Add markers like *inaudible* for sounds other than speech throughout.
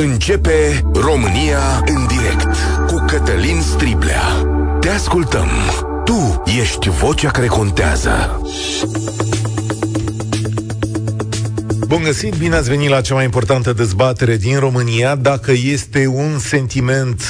Începe România în direct cu Cătălin Striblea. Te ascultăm. Tu ești vocea care contează. Bun găsit, bine ați venit la cea mai importantă dezbatere din România. Dacă este un sentiment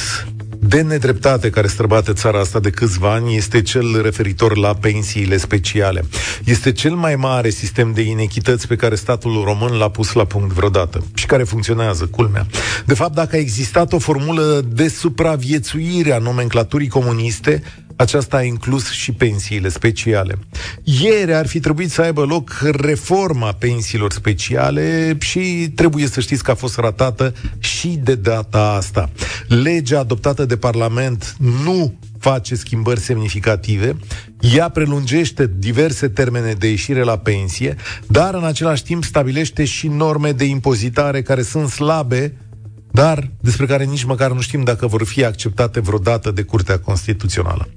de nedreptate care străbate țara asta de câțiva ani este cel referitor la pensiile speciale. Este cel mai mare sistem de inechități pe care statul român l-a pus la punct vreodată și care funcționează, culmea. De fapt, dacă a existat o formulă de supraviețuire a nomenclaturii comuniste, aceasta a inclus și pensiile speciale. Ieri ar fi trebuit să aibă loc reforma pensiilor speciale și trebuie să știți că a fost ratată și de data asta. Legea adoptată de Parlament nu face schimbări semnificative, ea prelungește diverse termene de ieșire la pensie, dar în același timp stabilește și norme de impozitare care sunt slabe dar despre care nici măcar nu știm dacă vor fi acceptate vreodată de Curtea Constituțională.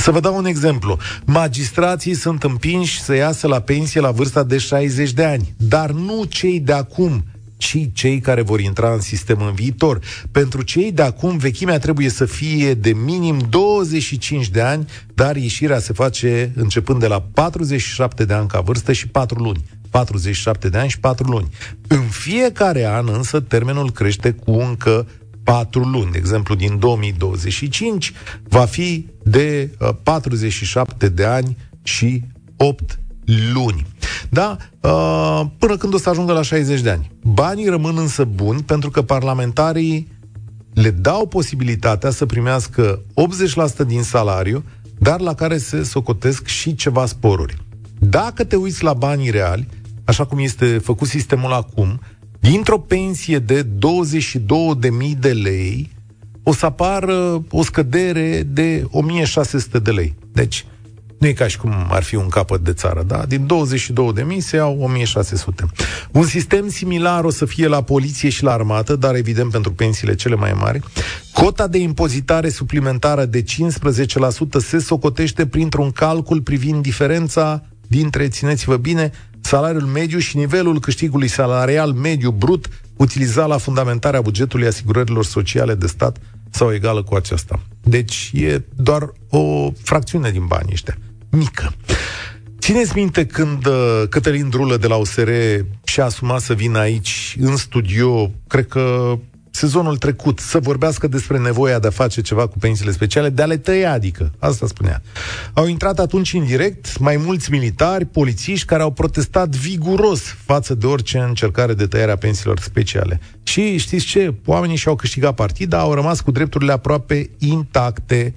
Să vă dau un exemplu. Magistrații sunt împinși să iasă la pensie la vârsta de 60 de ani, dar nu cei de acum, ci cei care vor intra în sistem în viitor. Pentru cei de acum, vechimea trebuie să fie de minim 25 de ani, dar ieșirea se face începând de la 47 de ani ca vârstă și 4 luni. 47 de ani și 4 luni. În fiecare an, însă, termenul crește cu încă 4 luni. De exemplu, din 2025 va fi de 47 uh, de ani și 8 luni. Da? Uh, până când o să ajungă la 60 de ani. Banii rămân însă buni pentru că parlamentarii le dau posibilitatea să primească 80% din salariu, dar la care se socotesc și ceva sporuri. Dacă te uiți la banii reali, așa cum este făcut sistemul acum, dintr-o pensie de 22.000 de lei, o să apară o scădere de 1600 de lei. Deci, nu e ca și cum ar fi un capăt de țară, da? Din 22 de mii se iau 1600. Un sistem similar o să fie la poliție și la armată, dar evident pentru pensiile cele mai mari. Cota de impozitare suplimentară de 15% se socotește printr-un calcul privind diferența dintre, țineți-vă bine, salariul mediu și nivelul câștigului salarial mediu brut utilizat la fundamentarea bugetului asigurărilor sociale de stat sau egală cu aceasta. Deci e doar o fracțiune din banii ăștia, mică. Țineți minte când uh, Cătălin Drulă de la USR și-a asumat să vină aici în studio, cred că sezonul trecut să vorbească despre nevoia de a face ceva cu pensiile speciale, de a le tăia, adică, asta spunea. Au intrat atunci în direct mai mulți militari, polițiști, care au protestat viguros față de orice încercare de tăiere a pensiilor speciale. Și știți ce? Oamenii și-au câștigat partida, au rămas cu drepturile aproape intacte,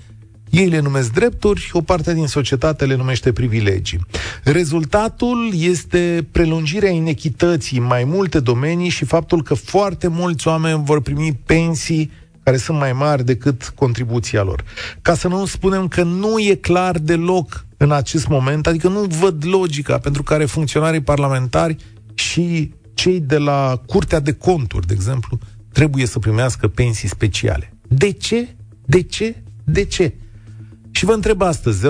ei le numesc drepturi, o parte din societate le numește privilegii. Rezultatul este prelungirea inechității în mai multe domenii și faptul că foarte mulți oameni vor primi pensii care sunt mai mari decât contribuția lor. Ca să nu spunem că nu e clar deloc în acest moment, adică nu văd logica pentru care funcționarii parlamentari și cei de la Curtea de Conturi, de exemplu, trebuie să primească pensii speciale. De ce? De ce? De ce? Și vă întreb astăzi, 0372069599,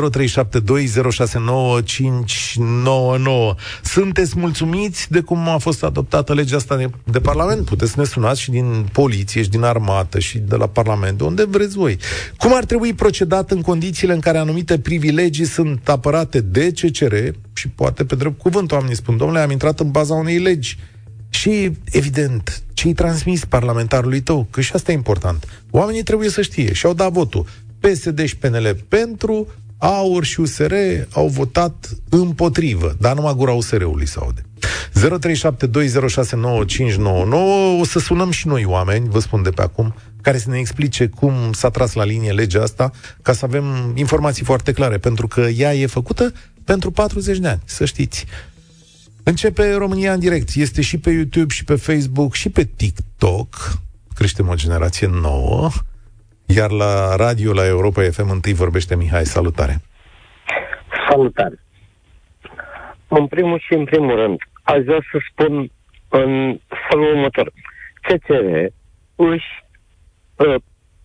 sunteți mulțumiți de cum a fost adoptată legea asta de, de Parlament? Puteți să ne sunați și din poliție, și din armată, și de la Parlament, de unde vreți voi. Cum ar trebui procedat în condițiile în care anumite privilegii sunt apărate de CCR și poate pe drept cuvânt oamenii spun, domnule, am intrat în baza unei legi și, evident, ce-i transmis parlamentarului tău, că și asta e important. Oamenii trebuie să știe și au dat votul. PSD și PNL pentru, AUR și USR au votat împotrivă, dar numai gura USR-ului se aude. 0372069599 O să sunăm și noi oameni, vă spun de pe acum, care să ne explice cum s-a tras la linie legea asta, ca să avem informații foarte clare, pentru că ea e făcută pentru 40 de ani, să știți. Începe România în direct. Este și pe YouTube, și pe Facebook, și pe TikTok. Creștem o generație nouă. Iar la radio, la Europa FM, întâi vorbește Mihai. Salutare! Salutare! În primul și în primul rând, aș vrea să spun în felul următor. CCR își, uh,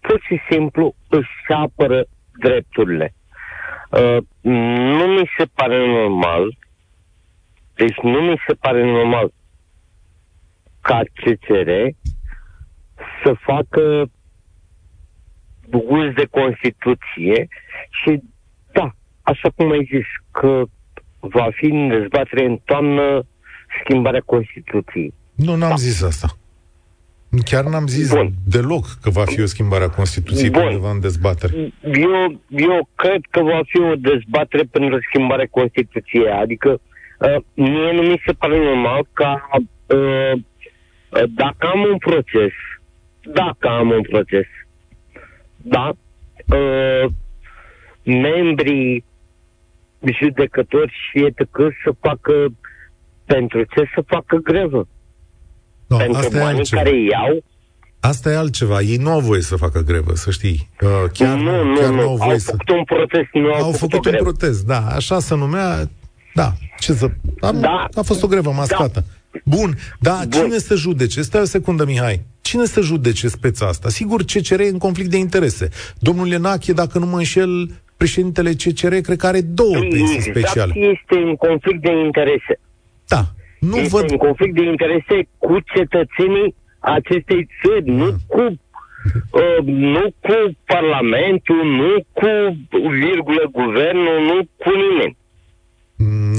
pur și simplu, își apără drepturile. Uh, nu mi se pare normal, deci nu mi se pare normal ca CCR să facă uz de Constituție și da, așa cum ai zis, că va fi în dezbatere în toamnă schimbarea Constituției. Nu, n-am da. zis asta. Chiar n-am zis Bun. deloc că va fi o schimbare a Constituției Bun. undeva în dezbatere. Eu, eu cred că va fi o dezbatere pentru schimbarea Constituției. Adică uh, mie nu mi se pare normal ca uh, dacă am un proces, dacă am un proces, da, uh, membrii judecători și etc. să facă pentru ce să facă grevă? No, pentru asta banii care iau Asta e altceva. Ei nu au voie să facă grevă, să știi. Uh, chiar nu, nu, chiar nu, nu au voie au să... făcut un protest, nu au, au făcut, făcut un grevă. protest, da. Așa se numea... Da, ce să... A, da. a fost o grevă mascată. Da. Bun, da, Bun. cine să judece? Stai o secundă, Mihai. Cine să judece speța asta? Sigur, CCR e în conflict de interese. Domnul Lenache, dacă nu mă înșel, președintele CCR, cred că are două păi, pensii exact speciale. este în conflict de interese. Da. Nu este văd... în conflict de interese cu cetățenii acestei țări, mm. nu cu uh, nu cu Parlamentul, nu cu virgulă guvernul, nu cu nimeni.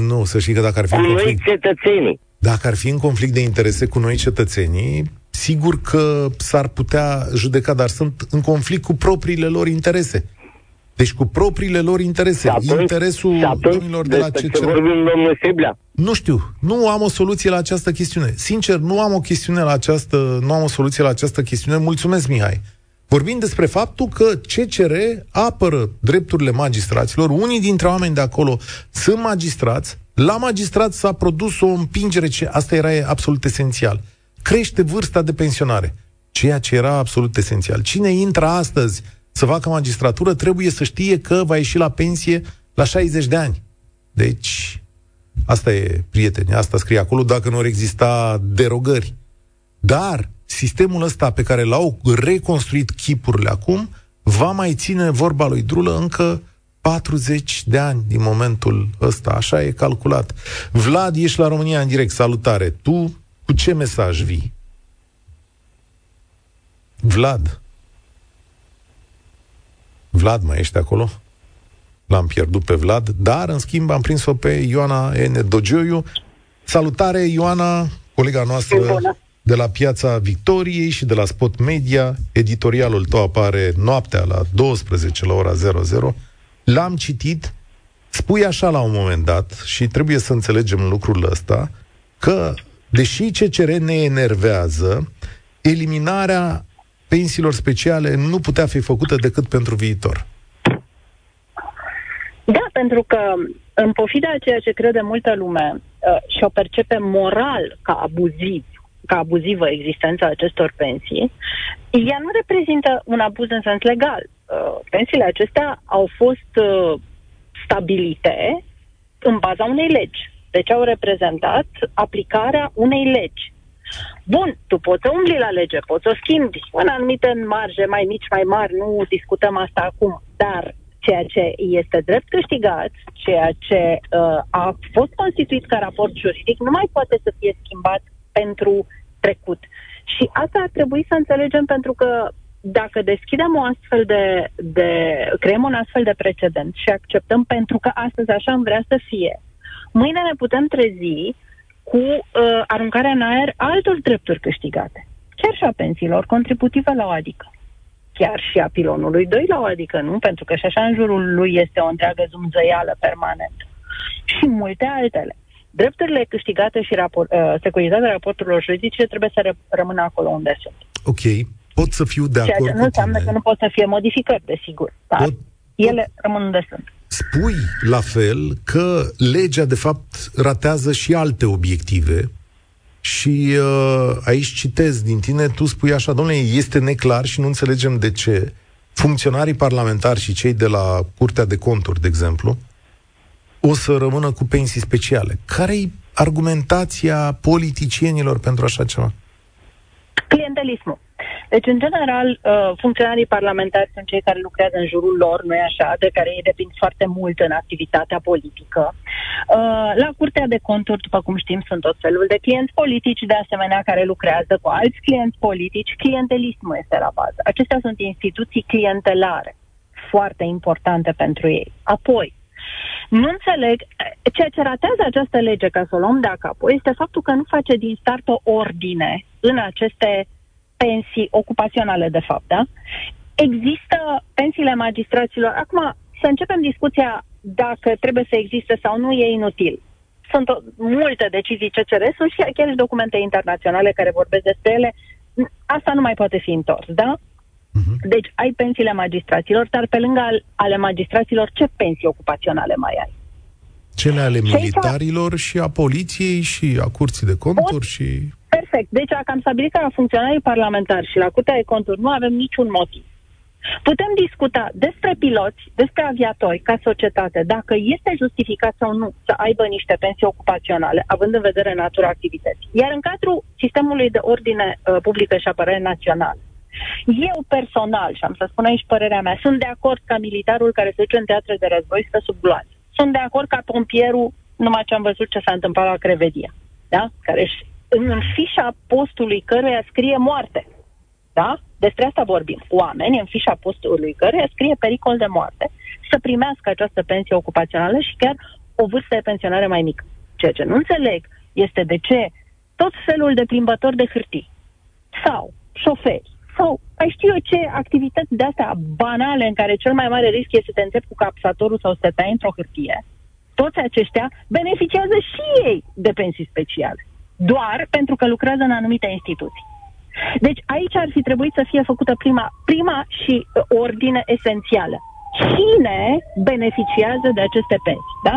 Nu, să știi că dacă ar fi cu în conflict... noi cetățenii. Dacă ar fi în conflict de interese cu noi cetățenii, sigur că s-ar putea judeca, dar sunt în conflict cu propriile lor interese. Deci cu propriile lor interese. atunci, Interesul atunci, domnilor de la CCR. Ce vorbim, domnul Seblea? Nu știu. Nu am o soluție la această chestiune. Sincer, nu am o chestiune la această, nu am o soluție la această chestiune. Mulțumesc, Mihai. Vorbim despre faptul că CCR apără drepturile magistraților. Unii dintre oameni de acolo sunt magistrați. La magistrat s-a produs o împingere, ce asta era absolut esențial. Crește vârsta de pensionare, ceea ce era absolut esențial. Cine intră astăzi să facă magistratură trebuie să știe că va ieși la pensie la 60 de ani. Deci, asta e, prieteni, asta scrie acolo, dacă nu ar exista derogări. Dar sistemul ăsta pe care l-au reconstruit chipurile acum va mai ține vorba lui Drulă încă 40 de ani din momentul ăsta, așa e calculat. Vlad, ești la România în direct, salutare. Tu cu ce mesaj vii? Vlad. Vlad, mai ești acolo? L-am pierdut pe Vlad, dar, în schimb, am prins-o pe Ioana N. Dogioiu. Salutare, Ioana, colega noastră Bună. de la Piața Victoriei și de la Spot Media. Editorialul tău apare noaptea la 12 la ora 00. L-am citit. Spui așa la un moment dat, și trebuie să înțelegem lucrul ăsta, că, deși CCR ne enervează, eliminarea pensiilor speciale nu putea fi făcută decât pentru viitor. Da, pentru că în pofida a ceea ce crede multă lume uh, și o percepe moral ca abuziv, ca abuzivă existența acestor pensii, ea nu reprezintă un abuz în sens legal. Uh, pensiile acestea au fost uh, stabilite în baza unei legi. Deci au reprezentat aplicarea unei legi. Bun, tu poți să umbli la lege, poți să o schimbi în anumite marge mai mici, mai mari, nu discutăm asta acum, dar ceea ce este drept câștigat, ceea ce uh, a fost constituit ca raport juridic, nu mai poate să fie schimbat pentru trecut. Și asta ar trebui să înțelegem pentru că dacă deschidem o astfel de, de creăm un astfel de precedent și acceptăm pentru că astăzi așa am vrea să fie, mâine ne putem trezi cu uh, aruncarea în aer altor drepturi câștigate, chiar și a pensiilor contributive la o adică, chiar și a pilonului 2 la o adică, nu? Pentru că și așa în jurul lui este o întreagă zumzăială permanentă. Și multe altele. Drepturile câștigate și rapor- uh, securitatea raporturilor juridice trebuie să ră- rămână acolo unde sunt. Ok, pot să fiu de Ceea acord ce nu înseamnă tine. că nu pot să fie modificări, desigur. Dar Pot- ele rămân unde sunt. Spui la fel că legea, de fapt, ratează și alte obiective și uh, aici citez din tine, tu spui așa, domnule, este neclar și nu înțelegem de ce funcționarii parlamentari și cei de la Curtea de Conturi, de exemplu, o să rămână cu pensii speciale. Care-i argumentația politicienilor pentru așa ceva? Clientelismul. Deci, în general, uh, funcționarii parlamentari sunt cei care lucrează în jurul lor, nu-i așa, de care ei depind foarte mult în activitatea politică. Uh, la Curtea de Conturi, după cum știm, sunt tot felul de clienți politici, de asemenea, care lucrează cu alți clienți politici. Clientelismul este la bază. Acestea sunt instituții clientelare, foarte importante pentru ei. Apoi, nu înțeleg, ceea ce ratează această lege, ca să o luăm de acapă, este faptul că nu face din start o ordine în aceste pensii ocupaționale, de fapt, da? Există pensiile magistraților. Acum, să începem discuția dacă trebuie să existe sau nu, e inutil. Sunt o, multe decizii CCR, sunt și chiar și documente internaționale care vorbesc despre ele. Asta nu mai poate fi întors, da? Uh-huh. Deci ai pensiile magistraților, dar pe lângă ale magistraților, ce pensii ocupaționale mai ai? Cele ale militarilor și a poliției și a curții de conturi Pot? și... Perfect. Deci dacă am stabilit că la funcționarii parlamentari și la curtea de conturi nu avem niciun motiv. Putem discuta despre piloți, despre aviatori ca societate, dacă este justificat sau nu să aibă niște pensii ocupaționale, având în vedere natura activității. Iar în cadrul sistemului de ordine uh, publică și apărare națională, eu personal, și am să spun aici părerea mea, sunt de acord ca militarul care se duce în teatre de război să sub gloanțe. Sunt de acord ca pompierul, numai ce am văzut ce s-a întâmplat la Crevedia, da? care în fișa postului căruia scrie moarte. Da? Despre asta vorbim. Oameni în fișa postului căruia scrie pericol de moarte să primească această pensie ocupațională și chiar o vârstă de pensionare mai mică. Ceea ce nu înțeleg este de ce tot felul de plimbători de hârtii sau șoferi sau ai știu eu ce activități de astea banale în care cel mai mare risc este să te înțepi cu capsatorul sau să te tai într-o hârtie, toți aceștia beneficiază și ei de pensii speciale. Doar pentru că lucrează în anumite instituții. Deci aici ar fi trebuit să fie făcută prima, prima și uh, ordine esențială. Cine beneficiază de aceste pensii, da?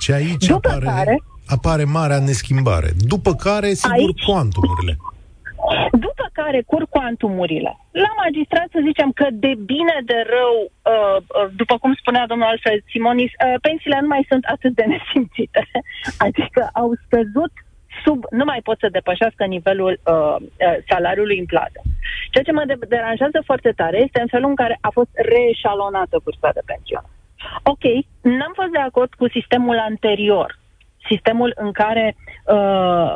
Și aici După apare, care, apare marea neschimbare. După care, sigur, aici, cuantumurile. *laughs* După care curg cuantumurile. La magistrat să zicem că de bine de rău, uh, uh, după cum spunea domnul Alfred Simonis, uh, pensiile nu mai sunt atât de *laughs* nesimțite. Adică au scăzut sub, nu mai pot să depășească nivelul uh, salariului în plată. Ceea ce mă deranjează foarte tare este în felul în care a fost reșalonată vârsta de pensiune. Ok, n-am fost de acord cu sistemul anterior, sistemul în care uh,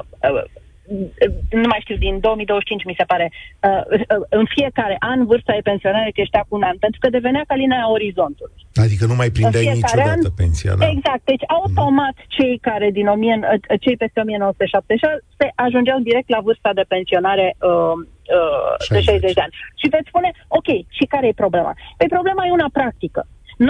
nu mai știu, din 2025 mi se pare, uh, uh, în fiecare an vârsta de pensionare creștea cu un an, pentru că devenea ca linia orizontului. Adică nu mai prindeai niciodată an, pensia, da? Exact, deci automat mm. cei care din 1000, uh, cei peste 1976 se ajungeau direct la vârsta de pensionare uh, uh, 60. de 60 de ani. Și veți spune, ok, și care e problema? Păi problema e una practică.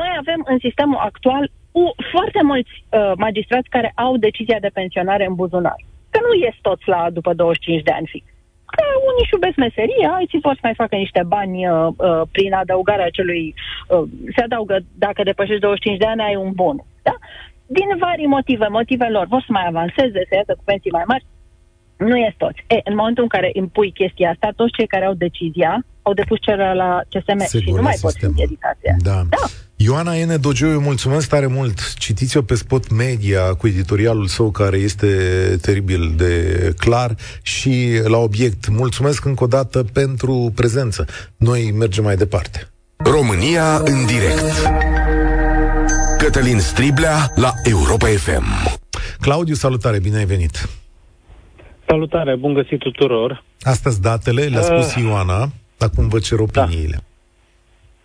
Noi avem în sistemul actual u, foarte mulți uh, magistrați care au decizia de pensionare în buzunar că nu ies toți la după 25 de ani fix. Că unii își iubesc meseria, alții vor să mai facă niște bani uh, uh, prin adăugarea acelui... Uh, se adaugă, dacă depășești 25 de ani, ai un bon. Da? Din vari motive, motive lor, vor să mai avanseze, să iasă cu pensii mai mari, nu ies toți. E, în momentul în care impui chestia asta, toți cei care au decizia au depus cererea la CSM Sigur, și nu mai pot fi împiedicați. Da. da. Ioana Ene Dogeu, mulțumesc tare mult. Citiți-o pe Spot Media cu editorialul său care este teribil de clar și la obiect. Mulțumesc încă o dată pentru prezență. Noi mergem mai departe. România în direct. Cătălin Striblea la Europa FM. Claudiu, salutare, bine ai venit. Salutare, bun găsit tuturor. Astăzi datele, le-a spus uh, Ioana, acum vă cer opiniile.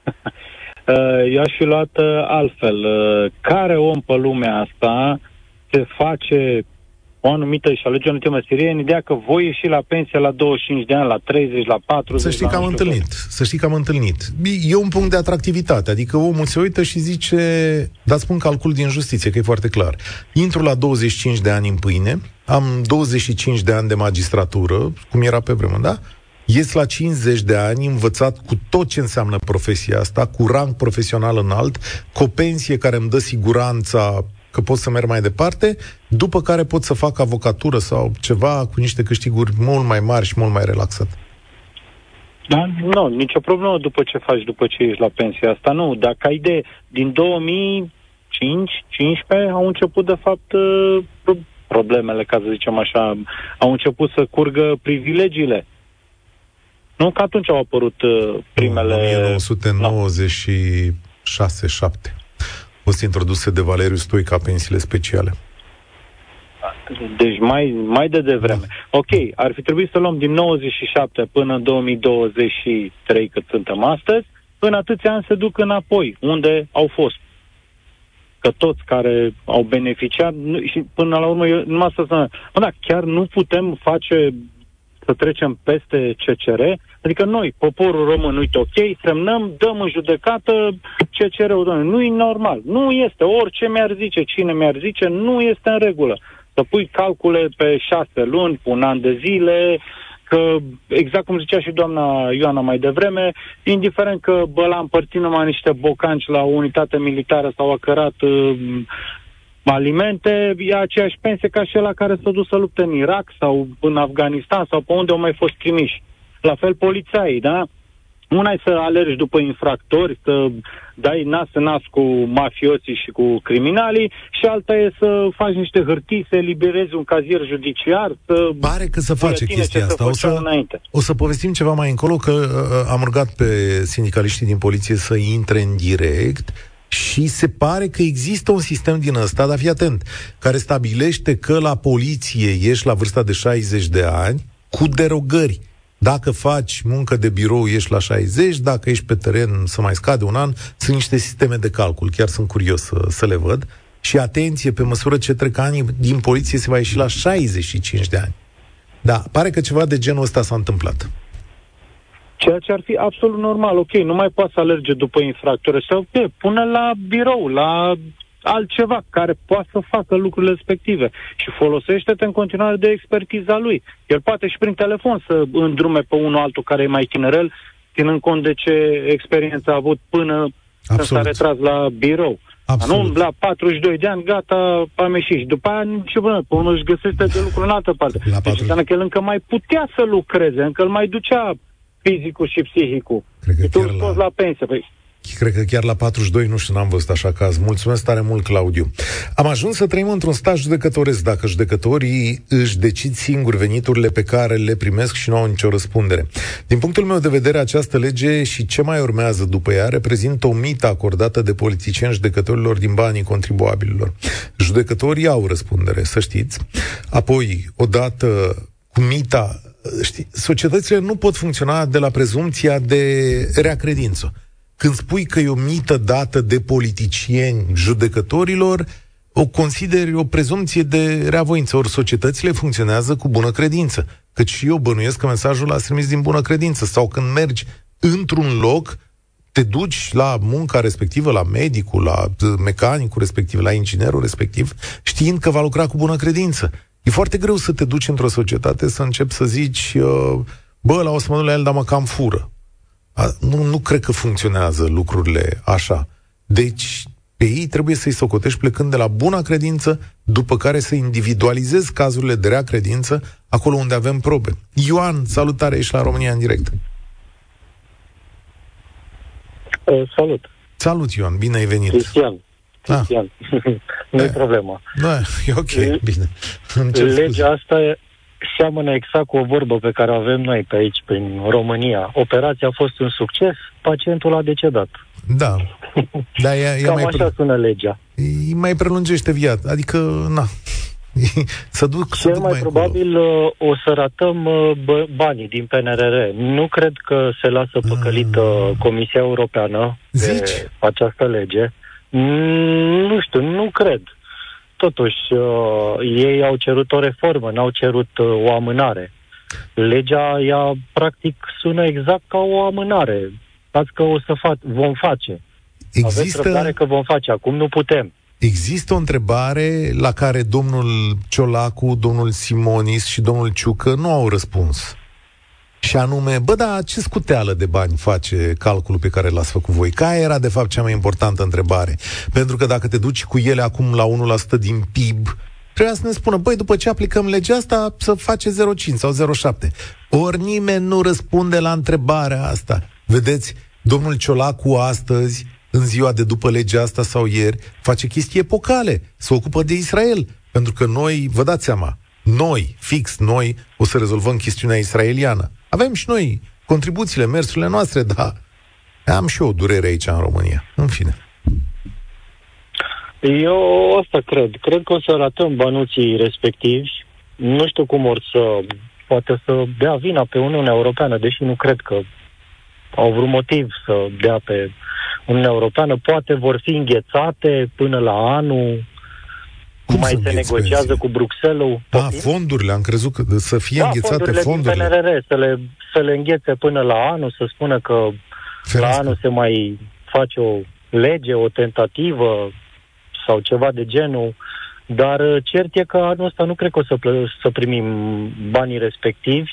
Da. *laughs* Uh, eu aș fi luat uh, altfel. Uh, care om pe lumea asta se face o anumită și alege o anumită meserie în ideea că voi ieși la pensie la 25 de ani, la 30, la 40, Să știi că am întâlnit, să știi că am întâlnit. E un punct de atractivitate, adică omul se uită și zice, dați spun calcul din justiție, că e foarte clar. Intru la 25 de ani în pâine, am 25 de ani de magistratură, cum era pe vremea, da? Ies la 50 de ani învățat cu tot ce înseamnă profesia asta, cu rang profesional înalt, cu o pensie care îmi dă siguranța că pot să merg mai departe, după care pot să fac avocatură sau ceva cu niște câștiguri mult mai mari și mult mai relaxat. Da, nu, nicio problemă după ce faci, după ce ești la pensia asta, nu. Dacă ai de, din 2005-15 au început, de fapt, uh, problemele, ca să zicem așa, au început să curgă privilegiile Nu? Că atunci au apărut uh, primele... 1996 7 fost introduse de Valeriu Stoica pensiile speciale. Deci mai, mai de devreme. Ok, ar fi trebuit să luăm din 97 până în 2023 cât suntem astăzi, în atâția ani se duc înapoi, unde au fost. Că toți care au beneficiat, și până la urmă, eu, numai să spun, da, chiar nu putem face să trecem peste CCR, adică noi, poporul român, uite, ok, semnăm, dăm în judecată CCR-ul, doamne, nu e normal, nu este, orice mi-ar zice, cine mi-ar zice, nu este în regulă. Să pui calcule pe șase luni, un an de zile, că, exact cum zicea și doamna Ioana mai devreme, indiferent că bă, l-a împărțit numai niște bocanci la o unitate militară sau a cărat uh, alimente, e aceeași pensie ca și la care s-a dus să lupte în Irak sau în Afganistan sau pe unde au mai fost trimiși. La fel polițaii, da? Una e să alergi după infractori, să dai nas în nas cu mafioții și cu criminalii și alta e să faci niște hârtii, să eliberezi un cazier judiciar, să... Pare că să face chestia asta. O să, înainte. o să povestim ceva mai încolo, că uh, uh, am rugat pe sindicaliștii din poliție să intre în direct și se pare că există un sistem din ăsta, dar fii atent, care stabilește că la poliție ești la vârsta de 60 de ani cu derogări. Dacă faci muncă de birou, ești la 60, dacă ești pe teren, să mai scade un an, sunt niște sisteme de calcul, chiar sunt curios să, să le văd. Și atenție, pe măsură ce trec ani, din poliție se va ieși la 65 de ani. Da, pare că ceva de genul ăsta s-a întâmplat. Ceea ce ar fi absolut normal. Ok, nu mai poate să alerge după infractori sau okay, pune la birou, la altceva care poate să facă lucrurile respective și folosește-te în continuare de expertiza lui. El poate și prin telefon să îndrume pe unul altul care e mai tinerel, ținând cont de ce experiență a avut până Absolut. când s-a retras la birou. Absolut. Nu, la 42 de ani, gata, am ieșit. Și după aia, ce bă, pe unul își găsește de lucru în altă parte. La deci înseamnă că el încă mai putea să lucreze, încă îl mai ducea fizicul și psihicul. Cred că tu la... la pensie. Păi, Cred că chiar la 42, nu știu, n-am văzut așa caz. Mulțumesc tare mult, Claudiu. Am ajuns să trăim într-un stat judecătoresc, dacă judecătorii își decid singuri veniturile pe care le primesc și nu au nicio răspundere. Din punctul meu de vedere, această lege și ce mai urmează după ea reprezintă o mită acordată de politicieni judecătorilor din banii contribuabililor. Judecătorii au răspundere, să știți. Apoi, odată cu mita știi, societățile nu pot funcționa de la prezumția de rea credință. Când spui că e o mită dată de politicieni judecătorilor, o consideri o prezumție de reavoință. Ori societățile funcționează cu bună credință. Căci și eu bănuiesc că mesajul a trimis din bună credință. Sau când mergi într-un loc, te duci la munca respectivă, la medicul, la mecanicul respectiv, la inginerul respectiv, știind că va lucra cu bună credință. E foarte greu să te duci într-o societate să începi să zici, uh, bă, la o să mă duc la el, dar mă cam fură. A, nu, nu cred că funcționează lucrurile așa. Deci, pe ei trebuie să-i socotești plecând de la buna credință, după care să individualizezi cazurile de rea credință acolo unde avem probe. Ioan, salutare, ești la România în direct. Uh, salut. Salut, Ioan, bine ai venit. Cristian. Da. Cristian. *laughs* nu e problemă. Da, *laughs* e ok, bine. Legea asta seamănă exact cu o vorbă pe care o avem noi pe aici, prin România. Operația a fost un succes, pacientul a decedat. Da. da ea, ea Cam mai așa pre... sună legea. Îi mai prelungește viața. Adică, na, *laughs* să duc, Cel să mai, mai probabil uh, o să ratăm uh, banii din PNRR. Nu cred că se lasă păcălită uh. Comisia Europeană Zici? pe această lege. Mm, nu știu, nu cred. Totuși, uh, ei au cerut o reformă, n-au cerut uh, o amânare. Legea, ea, practic, sună exact ca o amânare. Stați că o să fa- vom face. Există... Aveți răbdare că vom face, acum nu putem. Există o întrebare la care domnul Ciolacu, domnul Simonis și domnul Ciucă nu au răspuns. Și anume, bă, da, ce scuteală de bani face calculul pe care l-ați făcut voi? Care era, de fapt, cea mai importantă întrebare? Pentru că dacă te duci cu ele acum la 1% din PIB, trebuia să ne spună, băi, după ce aplicăm legea asta, să face 0,5 sau 0,7. Ori nimeni nu răspunde la întrebarea asta. Vedeți, domnul Ciolacu astăzi, în ziua de după legea asta sau ieri, face chestii epocale, se ocupă de Israel. Pentru că noi, vă dați seama, noi, fix noi, o să rezolvăm chestiunea israeliană. Avem și noi contribuțiile, mersurile noastre, da. Am și eu o durere aici în România. În fine. Eu asta cred. Cred că o să ratăm bănuții respectivi. Nu știu cum or să poate să dea vina pe Uniunea Europeană, deși nu cred că au vrut motiv să dea pe Uniunea Europeană. Poate vor fi înghețate până la anul, Cum mai să se îngheți negociază pensii? cu Bruxelles. Da, fondurile, am crezut că să fie da, înghețate fondurile, fondurile. din PNRR, să le, să le înghețe până la anul, să spună că la Ferească. anul se mai face o lege, o tentativă sau ceva de genul, dar uh, cert e că anul ăsta nu cred că o să, plă- să primim banii respectivi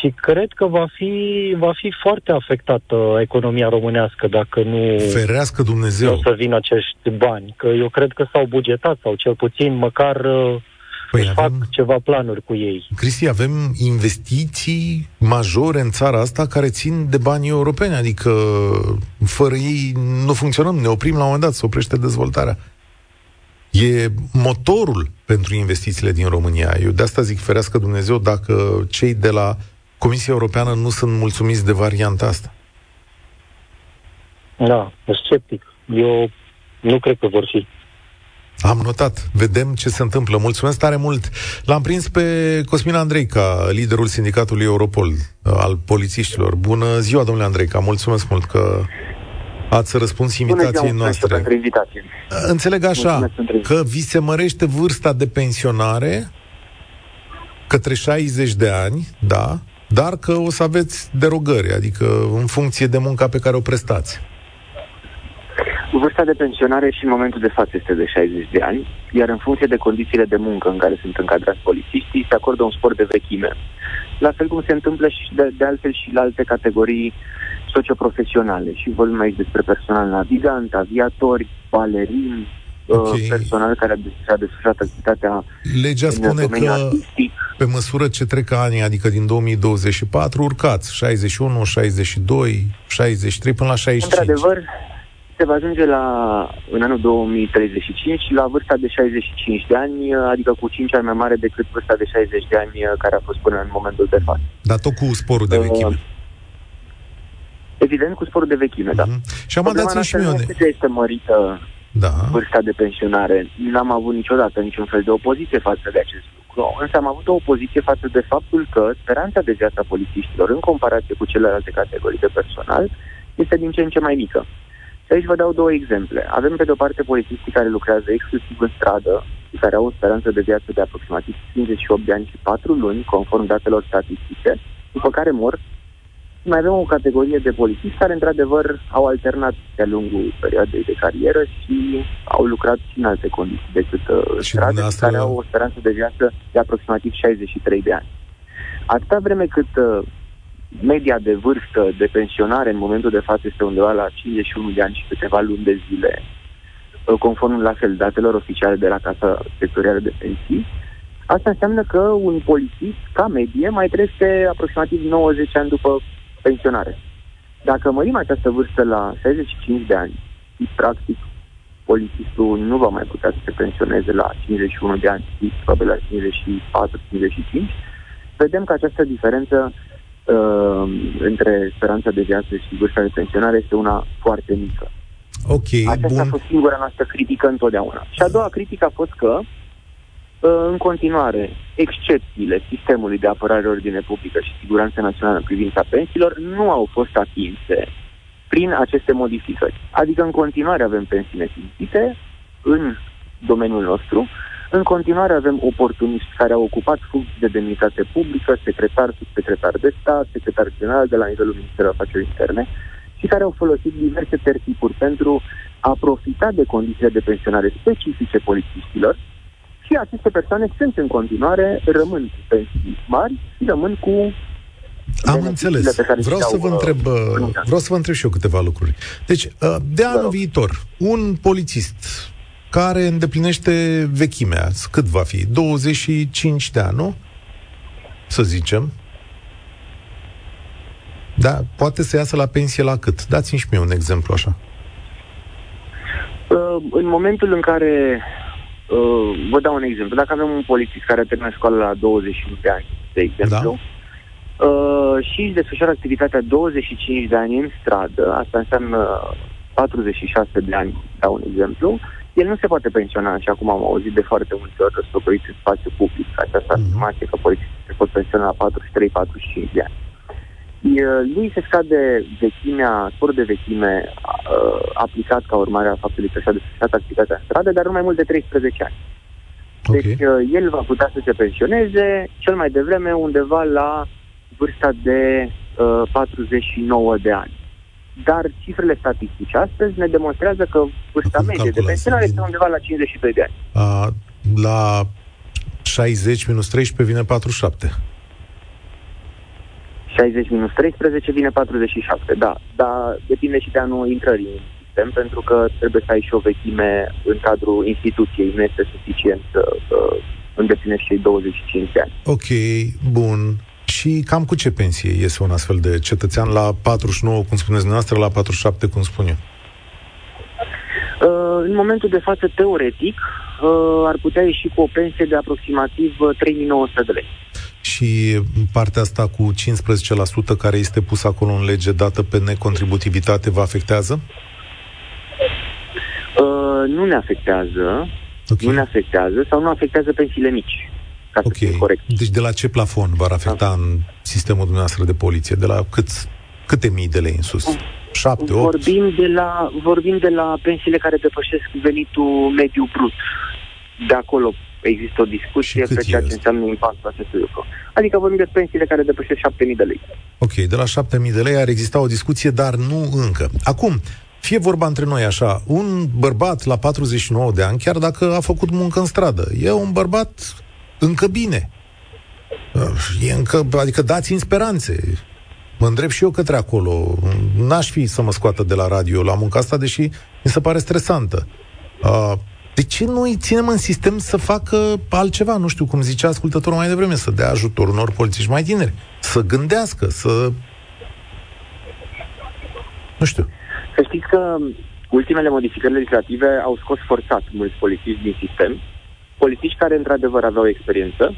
și cred că va fi, va fi foarte afectată economia românească dacă nu, Ferească nu Dumnezeu. o să vină acești bani. Că eu cred că s-au bugetat sau cel puțin măcar uh, Păi își fac avem, ceva planuri cu ei. Cristi, avem investiții majore în țara asta care țin de banii europeni, adică fără ei nu funcționăm, ne oprim la un moment dat, se oprește dezvoltarea. E motorul pentru investițiile din România. Eu de asta zic ferească Dumnezeu dacă cei de la Comisia Europeană nu sunt mulțumiți de varianta asta. Da, sunt sceptic. Eu nu cred că vor fi. Am notat. Vedem ce se întâmplă. Mulțumesc tare mult. L-am prins pe Cosmin Andreica, liderul sindicatului Europol uh, al polițiștilor. Bună ziua, domnule Andreica. Mulțumesc mult că ați răspuns invitației noastre. pentru invitație. Înțeleg așa Mulțumesc pentru că vi se mărește vârsta de pensionare către 60 de ani, da, dar că o să aveți derogări, adică în funcție de munca pe care o prestați. Vârsta de pensionare și în momentul de față este de 60 de ani, iar în funcție de condițiile de muncă în care sunt încadrați polițiștii, se acordă un spor de vechime. La fel cum se întâmplă și de, de altfel și la alte categorii socioprofesionale. Și vorbim aici despre personal navigant, aviatori, balerini, Ok. uh, personal care a des- și-a desfășurat activitatea Legea în spune domeniul că artistic. Pe măsură ce trec anii, adică din 2024, urcați 61, 62, 63 până la 65. Într-adevăr, se va ajunge la, în anul 2035 la vârsta de 65 de ani, adică cu 5 ani mai mare decât vârsta de 60 de ani care a fost până în momentul de față. Dar tot cu sporul de Uh, vechime. Evident, cu sporul de vechime, da. Mhm. Și am Problema dați și noastră mie nu une. este că este mărită Da. vârsta de pensionare. N-am avut niciodată niciun fel de opoziție față de acest lucru. Însă am avut o opoziție față de faptul că speranța de viață a polițiștilor în comparație cu celelalte categorii de personal este din ce în ce mai mică. Și aici vă dau două exemple. Avem pe de o parte polițiștii care lucrează exclusiv în stradă și care au o speranță de viață de aproximativ 58 de ani și 4 luni, conform datelor statistice, după care mor. Și mai avem o categorie de polițiști care, într-adevăr, au alternat de-a lungul perioadei de carieră și au lucrat și în alte condiții decât uh, în Și stradă, și dumneavoastră- care au o speranță de viață de aproximativ 63 de ani. Atâta vreme cât uh, media de vârstă de pensionare în momentul de față este undeva la 51 de ani și câteva luni de zile, uh, conform la fel datelor oficiale de la Casa Sectorială de Pensii, asta înseamnă că un polițist, ca medie, mai trăiește aproximativ 90 ani după pensionare. Dacă mărim această vârstă la 65 de ani, și practic polițistul nu va mai putea să se pensioneze la 51 de ani, ci probabil la 54-55, vedem că această diferență uh, între speranța de viață și vârsta de pensionare este una foarte mică. Ok, Aceasta a bun. fost singura noastră critică întotdeauna. Și a doua critică a fost că, uh, în continuare, excepțiile sistemului de apărare ordine publică și siguranță națională în privința pensiilor nu au fost atinse prin aceste modificări. Adică, în continuare avem pensii nesimțite în domeniul nostru, în continuare avem oportuniști care au ocupat funcții de demnitate publică, secretar, subsecretar de stat, secretar general de la nivelul Ministerului Afacerilor Interne și care au folosit diverse tertipuri pentru a profita de condițiile de pensionare specifice polițiștilor și aceste persoane sunt în continuare, rămân cu pensii mari și rămân cu Am beneficiile înțeles. pe care Vreau și să le-au, vă întreb, uh, uh, plătit. vreau să vă întreb și eu câteva lucruri. Deci, uh, de anul rog. viitor, un polițist care îndeplinește vechimea, cât va fi? 25 de ani, nu? Să zicem. Da, poate să iasă la pensie la cât? Dați-mi și mie un exemplu așa. Uh, în momentul în care, uh, vă dau un exemplu, dacă avem un polițist care termină școala la 21 de ani, de exemplu, uh, și își desfășoară activitatea 25 de ani în stradă, asta înseamnă 46 de ani, dau un exemplu, el nu se poate pensiona, așa cum am auzit de foarte multe ori răstocăriți în spațiu public, această mhm. afirmație că polițiștii se pot pensiona la 43-45 de ani. Lui se scade vechimea, spor de vechime uh, aplicat ca urmare a faptului că și-a desfășurat activitatea în stradă, dar nu mai mult de 13 ani. Deci okay. uh, el va putea să se pensioneze cel mai devreme undeva la vârsta de uh, 49 de ani. Dar cifrele statistice astăzi ne demonstrează că vârsta Acum medie de pensionare este undeva la 52 de ani. A, la 60 minus 13 vine 47. 60 minus 13 vine 47, da. Dar depinde și de anul intrării în sistem, pentru că trebuie să ai și o vechime în cadrul instituției. Nu este suficient să, să îndeplinești cei 25 de ani. Ok, bun. Și cam cu ce pensie iese un astfel de cetățean la 49, cum spuneți dumneavoastră, la 47, cum spun eu? Uh, în momentul de față, teoretic, uh, ar putea ieși cu o pensie de aproximativ 3900 de lei. Și partea asta cu 15% care este pusă acolo în lege dată pe necontributivitate vă afectează? Uh, nu ne afectează. Okay. Nu ne afectează sau nu afectează pensiile mici. Ca ok. Să corect. Deci de la ce plafon va afecta da. în sistemul dumneavoastră de poliție? De la cât, câte mii de lei în sus? 7, 8? Vorbim de la, vorbim de la pensiile care depășesc venitul mediu brut. De acolo există o discuție pe ceea ce înseamnă impactul acestui lucru. Adică vorbim de pensiile care depășesc 7.000 de lei. Ok, de la 7.000 de lei ar exista o discuție, dar nu încă. Acum, fie vorba între noi așa, un bărbat la 49 de ani, chiar dacă a făcut muncă în stradă, e un bărbat încă bine. E încă, adică dați-mi speranțe. Mă îndrept și eu către acolo. N-aș fi să mă scoată de la radio la munca asta, deși mi se pare stresantă. Uh, de ce nu îi ținem în sistem să facă altceva? Nu știu, cum zicea ascultătorul mai devreme, să dea ajutor unor polițiști mai tineri, să gândească, să... Nu știu. Să știți că ultimele modificări legislative au scos forțat mulți polițiști din sistem, polițiști care într-adevăr aveau experiență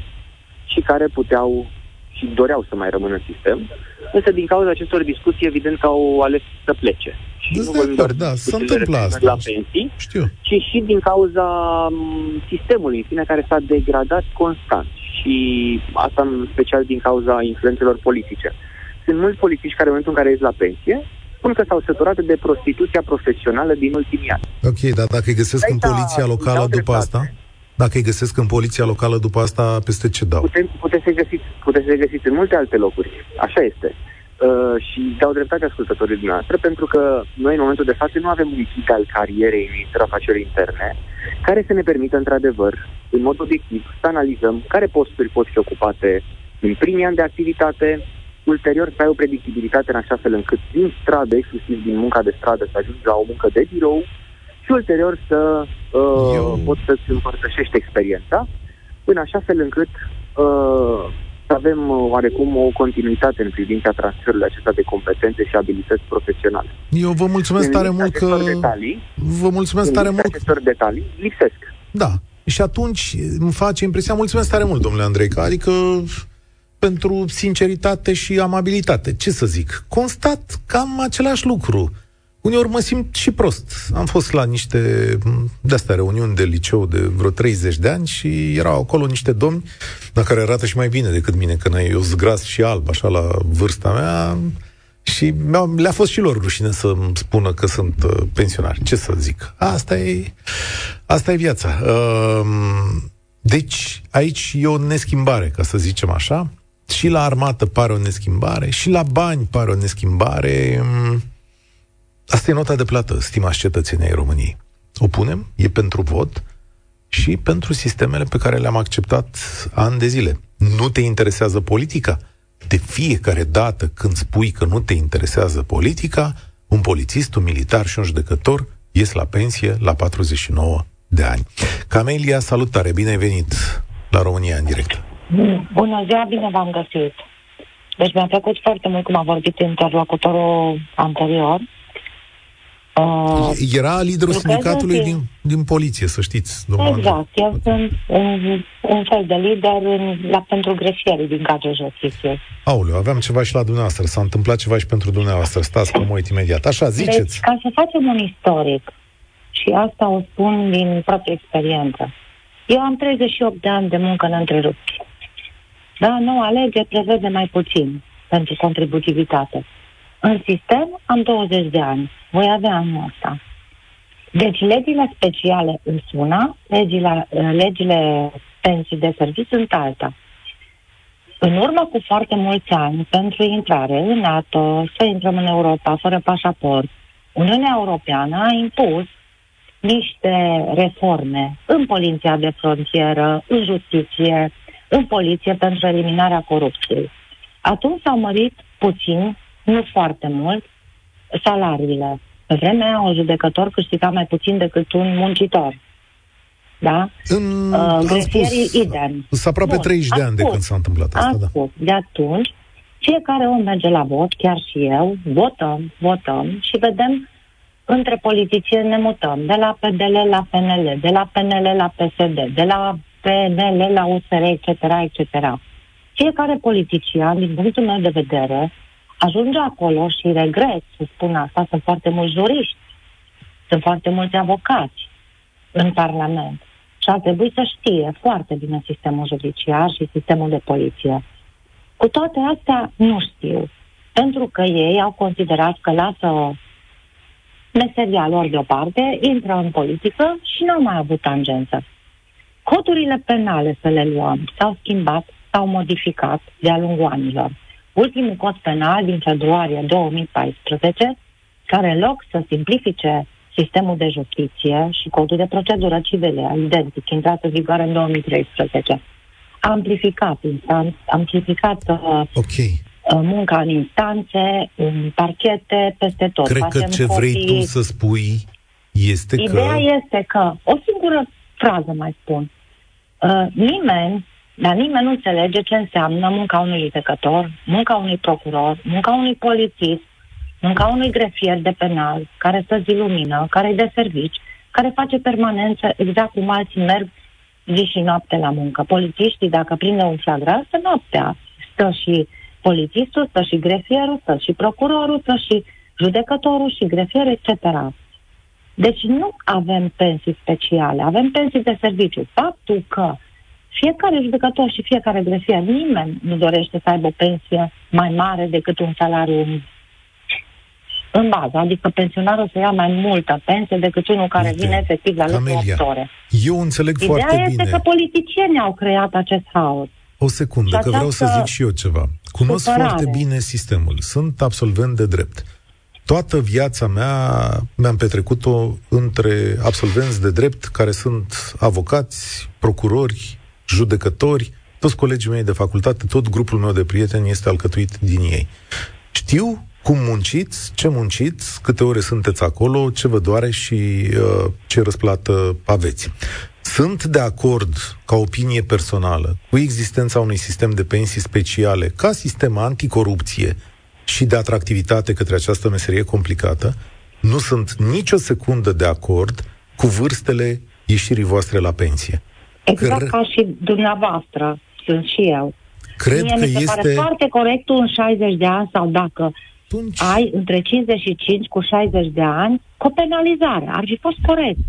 și care puteau și doreau să mai rămână în sistem, însă din cauza acestor discuții, evident că au ales să plece. Și nu vorbim doar da, se întâmplă asta. la pensii, Știu. ci și din cauza sistemului, în fine, care s-a degradat constant. Și asta în special din cauza influențelor politice. Sunt mulți politici care în momentul în care ies la pensie, spun că s-au săturat de prostituția profesională din ultimii ani. Ok, dar dacă îi găsesc în poliția locală după asta? Dacă îi găsesc în poliția locală după asta, peste ce dau? Putem, puteți să găsiți, puteți să găsiți în multe alte locuri. Așa este. Uh, și dau dreptate ascultătorii dumneavoastră, pentru că noi în momentul de față nu avem un ghid al carierei în Ministerul Afacerilor Interne care să ne permită într-adevăr, în mod obiectiv, să analizăm care posturi pot fi ocupate în primii ani de activitate, ulterior să ai o predictibilitate în așa fel încât din stradă, exclusiv din munca de stradă, să ajungi la o muncă de birou și ulterior să uh, Eu... poți să-ți împărtășești experiența, în așa fel încât uh, să avem uh, oarecum o continuitate în privința transferului acesta de competențe și abilități profesionale. Eu vă mulțumesc tare mult că... Detalii, vă mulțumesc tare mult. acestor detalii lipsesc. Da. Și atunci îmi face impresia, mulțumesc tare mult, domnule Andrei, că adică pentru sinceritate și amabilitate. Ce să zic? Constat cam același lucru uneori mă simt și prost. Am fost la niște de-astea reuniuni de liceu de vreo 30 de ani și erau acolo niște domni la care arată și mai bine decât mine, că eu zgras și alb, așa, la vârsta mea, și le-a fost și lor rușine să-mi spună că sunt uh, pensionari. Ce să zic? Asta e, asta e viața. Uh, deci, aici e o neschimbare, ca să zicem așa. Și la armată pare o neschimbare, și la bani pare o neschimbare. Uh, Asta e nota de plată, stimați cetățenii ai României. O punem, e pentru vot și pentru sistemele pe care le-am acceptat ani de zile. Nu te interesează politica? De fiecare dată când spui că nu te interesează politica, un polițist, un militar și un judecător ies la pensie la 49 de ani. Camelia, salutare, bine ai venit la România în direct. Bună ziua, bine v-am găsit. Deci mi-a plăcut foarte mult cum a vorbit interlocutorul anterior Uh, Era liderul sindicatului din, din poliție, să știți, domnul Exact, eu sunt un, un fel de lider în, la, pentru greșeli din cadrul justiției. Aoleu, aveam ceva și la dumneavoastră, s-a întâmplat ceva și pentru dumneavoastră, stați că mă uit imediat. Așa, ziceți. Deci, ca să facem un istoric, și asta o spun din proprie experiență, eu am 38 de ani de muncă neîntrerupt. Da, noua lege prevede mai puțin pentru contributivitate. În sistem am 20 de ani. Voi avea anul ăsta. Deci legile speciale în una, legile, legile pensii de serviciu sunt alta. În urmă cu foarte mulți ani, pentru intrare în NATO, să intrăm în Europa fără pașaport, Uniunea Europeană a impus niște reforme în poliția de frontieră, în justiție, în poliție pentru eliminarea corupției. Atunci s-au mărit puțin, nu foarte mult, salariile. Pe vremea aia, un judecător câștiga mai puțin decât un muncitor. Da? În, uh, grefierii idem. Sunt aproape Bun, 30 de ani de când s-a întâmplat asta. Da. De atunci, fiecare om merge la vot, chiar și eu, votăm, votăm și vedem între politicieni ne mutăm, de la PDL la PNL, de la PNL la PSD, de la PNL la USR, etc., etc. Fiecare politician, din punctul meu de vedere, ajunge acolo și regret să spun asta, sunt foarte mulți juriști, sunt foarte mulți avocați în Parlament și ar trebui să știe foarte bine sistemul judiciar și sistemul de poliție. Cu toate astea nu știu, pentru că ei au considerat că lasă meseria lor deoparte, intră în politică și nu au mai avut tangență. Codurile penale, să le luăm, s-au schimbat, s-au modificat de-a lungul anilor. Ultimul cod penal din februarie 2014, care în loc să simplifice sistemul de justiție și codul de procedură civile, identic, intrat în vigoare în 2013, a amplificat, instant, amplificat uh, okay. Uh, munca în instanțe, în parchete, peste tot. Cred Facem că ce copii. vrei tu să spui este Ideea că... Ideea este că, o singură frază mai spun, uh, nimeni, dar nimeni nu înțelege ce înseamnă munca unui judecător, munca unui procuror, munca unui polițist, munca unui grefier de penal, care stă zi lumină, care e de servici, care face permanență exact cum alții merg zi și noapte la muncă. Polițiștii, dacă prinde un flagrant, stă noaptea, stă și polițistul, stă și grefierul, stă și procurorul, stă și judecătorul și grefier, etc. Deci nu avem pensii speciale, avem pensii de serviciu. Faptul că fiecare judecător și fiecare grefier, nimeni nu dorește să aibă o pensie mai mare decât un salariu în bază, adică pensionarul să ia mai multă pensie decât unul care Uite, vine efectiv la lucru 8 ore. Eu înțeleg Ideea foarte bine. Ideea este că politicienii au creat acest haos. O secundă, că vreau să zic și eu ceva. Cunosc supărare. foarte bine sistemul. Sunt absolvent de drept. Toată viața mea mi-am petrecut-o între absolvenți de drept care sunt avocați, procurori, judecători, toți colegii mei de facultate, tot grupul meu de prieteni este alcătuit din ei. Știu cum munciți, ce munciți, câte ore sunteți acolo, ce vă doare și uh, ce răsplată aveți. Sunt de acord, ca opinie personală, cu existența unui sistem de pensii speciale ca sistem anticorupție și de atractivitate către această meserie complicată. Nu sunt nicio secundă de acord cu vârstele ieșirii voastre la pensie. Exact Cre- ca și dumneavoastră, sunt și eu. Cred Mie că mi se este... pare foarte corect în 60 de ani sau dacă Atunci... ai între 55 cu 60 de ani, cu penalizare. Ar fi fost corect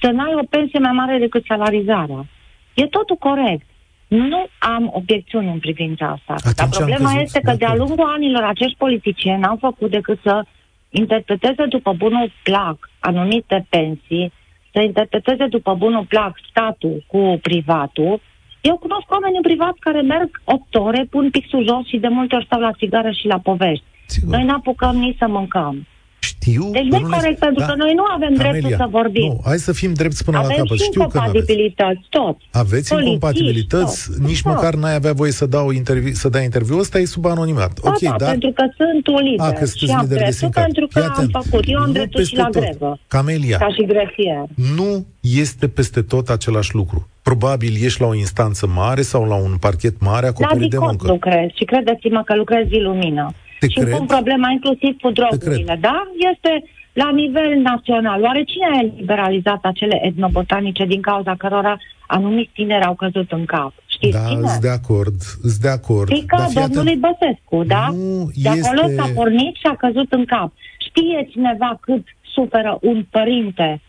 să n-ai o pensie mai mare decât salarizarea. E totul corect. Nu am obiecțiuni în privința asta. Atunci Dar problema este că de-a lungul anilor acești politicieni n-au făcut decât să interpreteze după bunul plac anumite pensii, să interpreteze după bunul plac statul cu privatul. Eu cunosc oameni în privat care merg 8 ore, pun pixul jos și de multe ori stau la țigară și la povești. Sigur. Noi n-apucăm nici să mâncăm. Știu. Deci nu e corect, pentru da. că noi nu avem Camelia, dreptul să vorbim. Nu, hai să fim drepți până avem la capăt. Și Știu că incompatibilități, tot. Aveți Polițiști, incompatibilități, tot. nici tot. măcar n-ai avea voie să, dau interviu, să dai interviu. Ăsta e sub anonimat. Da, ok, da, dar... pentru că sunt un lider. A, că și am dreptul pentru că am făcut. Eu am dreptul și la tot. grevă. Camelia, ca și grefier. Nu este peste tot același lucru. Probabil ești la o instanță mare sau la un parchet mare acoperit de muncă. lucrez și credeți-mă că lucrez zi lumină. Te și cred? pun problema inclusiv cu drogurile, da? Este la nivel național. Oare cine a liberalizat acele etnobotanice din cauza cărora anumiți tineri au căzut în cap? Știți da, cine? sunt de acord, sunt de acord. Fica Dar fii domnului atent. Băsescu, da? Nu De acolo este- s-a pornit și a căzut în cap. Știe cineva cât suferă un părinte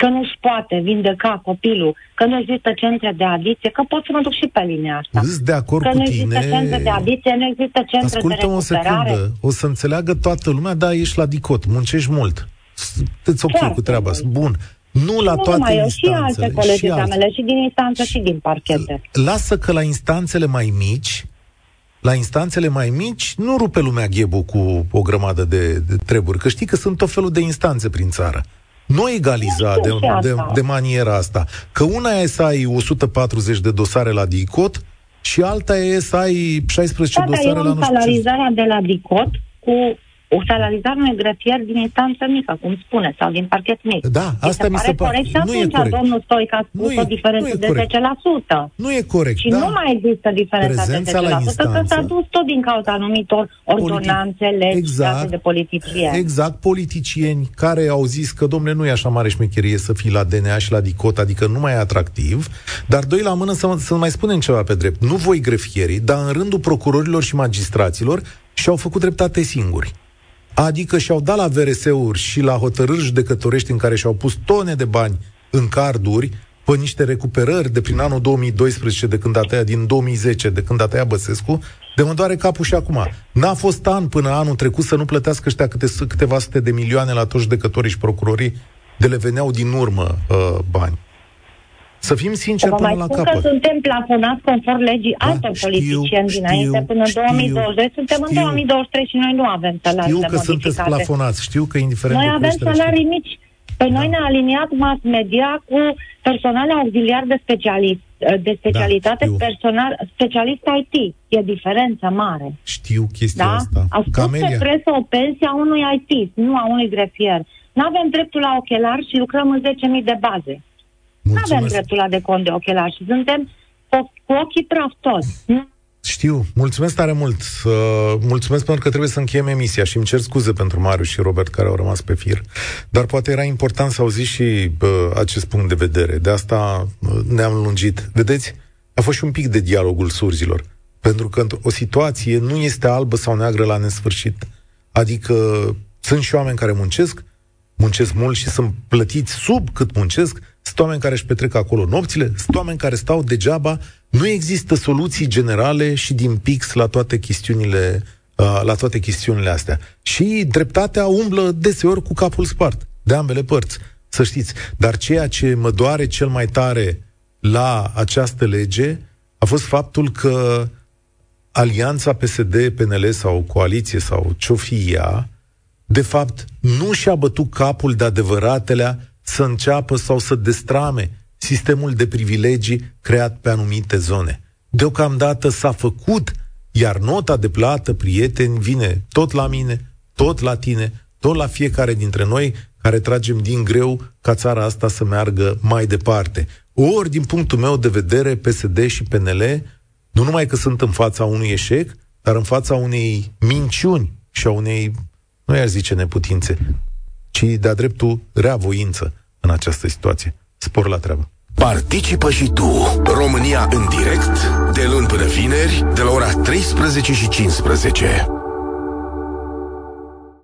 că nu-și poate vindeca copilul, că nu există centre de adicție, că pot să mă duc și pe linia asta. Sunt de acord Că cu nu există tine. centre de adicție, nu există centre Ascultă de o recuperare. secundă, o să înțeleagă toată lumea, da, ești la dicot, muncești mult. Sunteți ok Foarte cu treaba asta. mult. Bun. Nu la nu toate numai eu, și instanțele. alte colegi de alte. mele, și din instanță și din parchete. Lasă că la instanțele mai mici, la instanțele mai mici, nu rupe lumea ghebul cu o grămadă de, de treburi. Că știi că sunt tot felul de instanțe prin țară. Nu egaliza Nu de, știu și de, asta. de maniera asta. Că una e să ai 140 de dosare la DICOT și alta e să ai 16 Da, dar dosare eu la am nu știu ce. salarizarea de la DICOT cu o salarizare unui grăfier din instanță mică, cum spune, sau din parchet mic. Da, asta mi se pare pare. corect și Nu e atunci corect. domnul Stoica a spus Nu e- o diferență nu e de corect. 10%. Nu e corect, Și da. nu mai există diferența Prezența de la 10%, că instanță. s-a dus tot din cauza anumitor ordonanțe, legi Exact. date de politicieni. Exact, politicieni care au zis că, domnule, nu e așa mare șmecherie să fii la DNA și la DICOT, adică nu mai e atractiv, dar doi la mână să, să mai spunem ceva pe drept. Nu voi grefierii, dar în rândul procurorilor și magistraților și-au făcut dreptate singuri. Adică și-au dat la VRS-uri și la hotărâri judecătorești în care și-au pus tone de bani în carduri pe niște recuperări de prin anul 2012, de când a tăiat, din 2010, de când a tăiat Băsescu, de mă doare capul și acum. N-a fost an până anul trecut să nu plătească ăștia câte, câteva sute de milioane la toți judecătorii și procurorii de le veneau din urmă uh, bani. Să fim sinceri Vă până mai la spun că capăt. suntem plafonați conform legii Da, altor știu, politicieni știu, dinainte până în știu, 2022. Suntem în știu. 2023 și noi nu avem Știu salariile că sunteți modificate. plafonați, știu că indiferent Noi de avem creștere, salarii mici. Pe noi Da. ne-a aliniat mass media cu personal auxiliar de, specialist, de specialitate, știu. personal specialist IT. E diferență mare. Știu chestia Da? asta. Au spus Camelia. pe presă o pensie a unui IT, nu a unui grefier. Nu avem dreptul la ochelar și lucrăm în 10.000 de baze. Nu avem Mulțumesc. dreptul la decont de ochelar și suntem cu, cu ochii praf toți. Nu Știu, mulțumesc tare mult. Uh, mulțumesc pentru că trebuie să încheiem emisia și îmi cer scuze pentru Marius și Robert care au rămas pe fir. Dar poate era important să auziți și uh, acest punct de vedere. De asta uh, ne-am lungit. Vedeți, a fost și un pic de dialogul surzilor. Pentru că o situație nu este albă sau neagră la nesfârșit. Adică sunt și oameni care muncesc, muncesc mult și sunt plătiți sub cât muncesc, sunt oameni care își petrec acolo nopțile, sunt oameni care stau degeaba, nu există soluții generale și din pix la toate chestiunile uh, la toate chestiunile astea. Și dreptatea umblă deseori cu capul spart, de ambele părți, să știți. Dar ceea ce mă doare cel mai tare la această lege a fost faptul că alianța PSD-PNL sau coaliție sau ce-o fi ea, de fapt, nu și-a bătut capul de adevăratelea să înceapă sau să destrame sistemul de privilegii creat pe anumite zone. Deocamdată s-a făcut, iar nota de plată, prieteni, vine tot la mine, tot la tine, tot la fiecare dintre noi care tragem din greu ca țara asta să meargă mai departe. Ori, din punctul meu de vedere, PSD și PNL, nu numai că sunt în fața unui eșec, dar în fața unei minciuni și a unei nu i-aș zice neputințe, ci de-a dreptul reavoință în această situație. Spor la treabă. Participă și tu, România în direct, de luni până vineri, de la ora 13 și 15.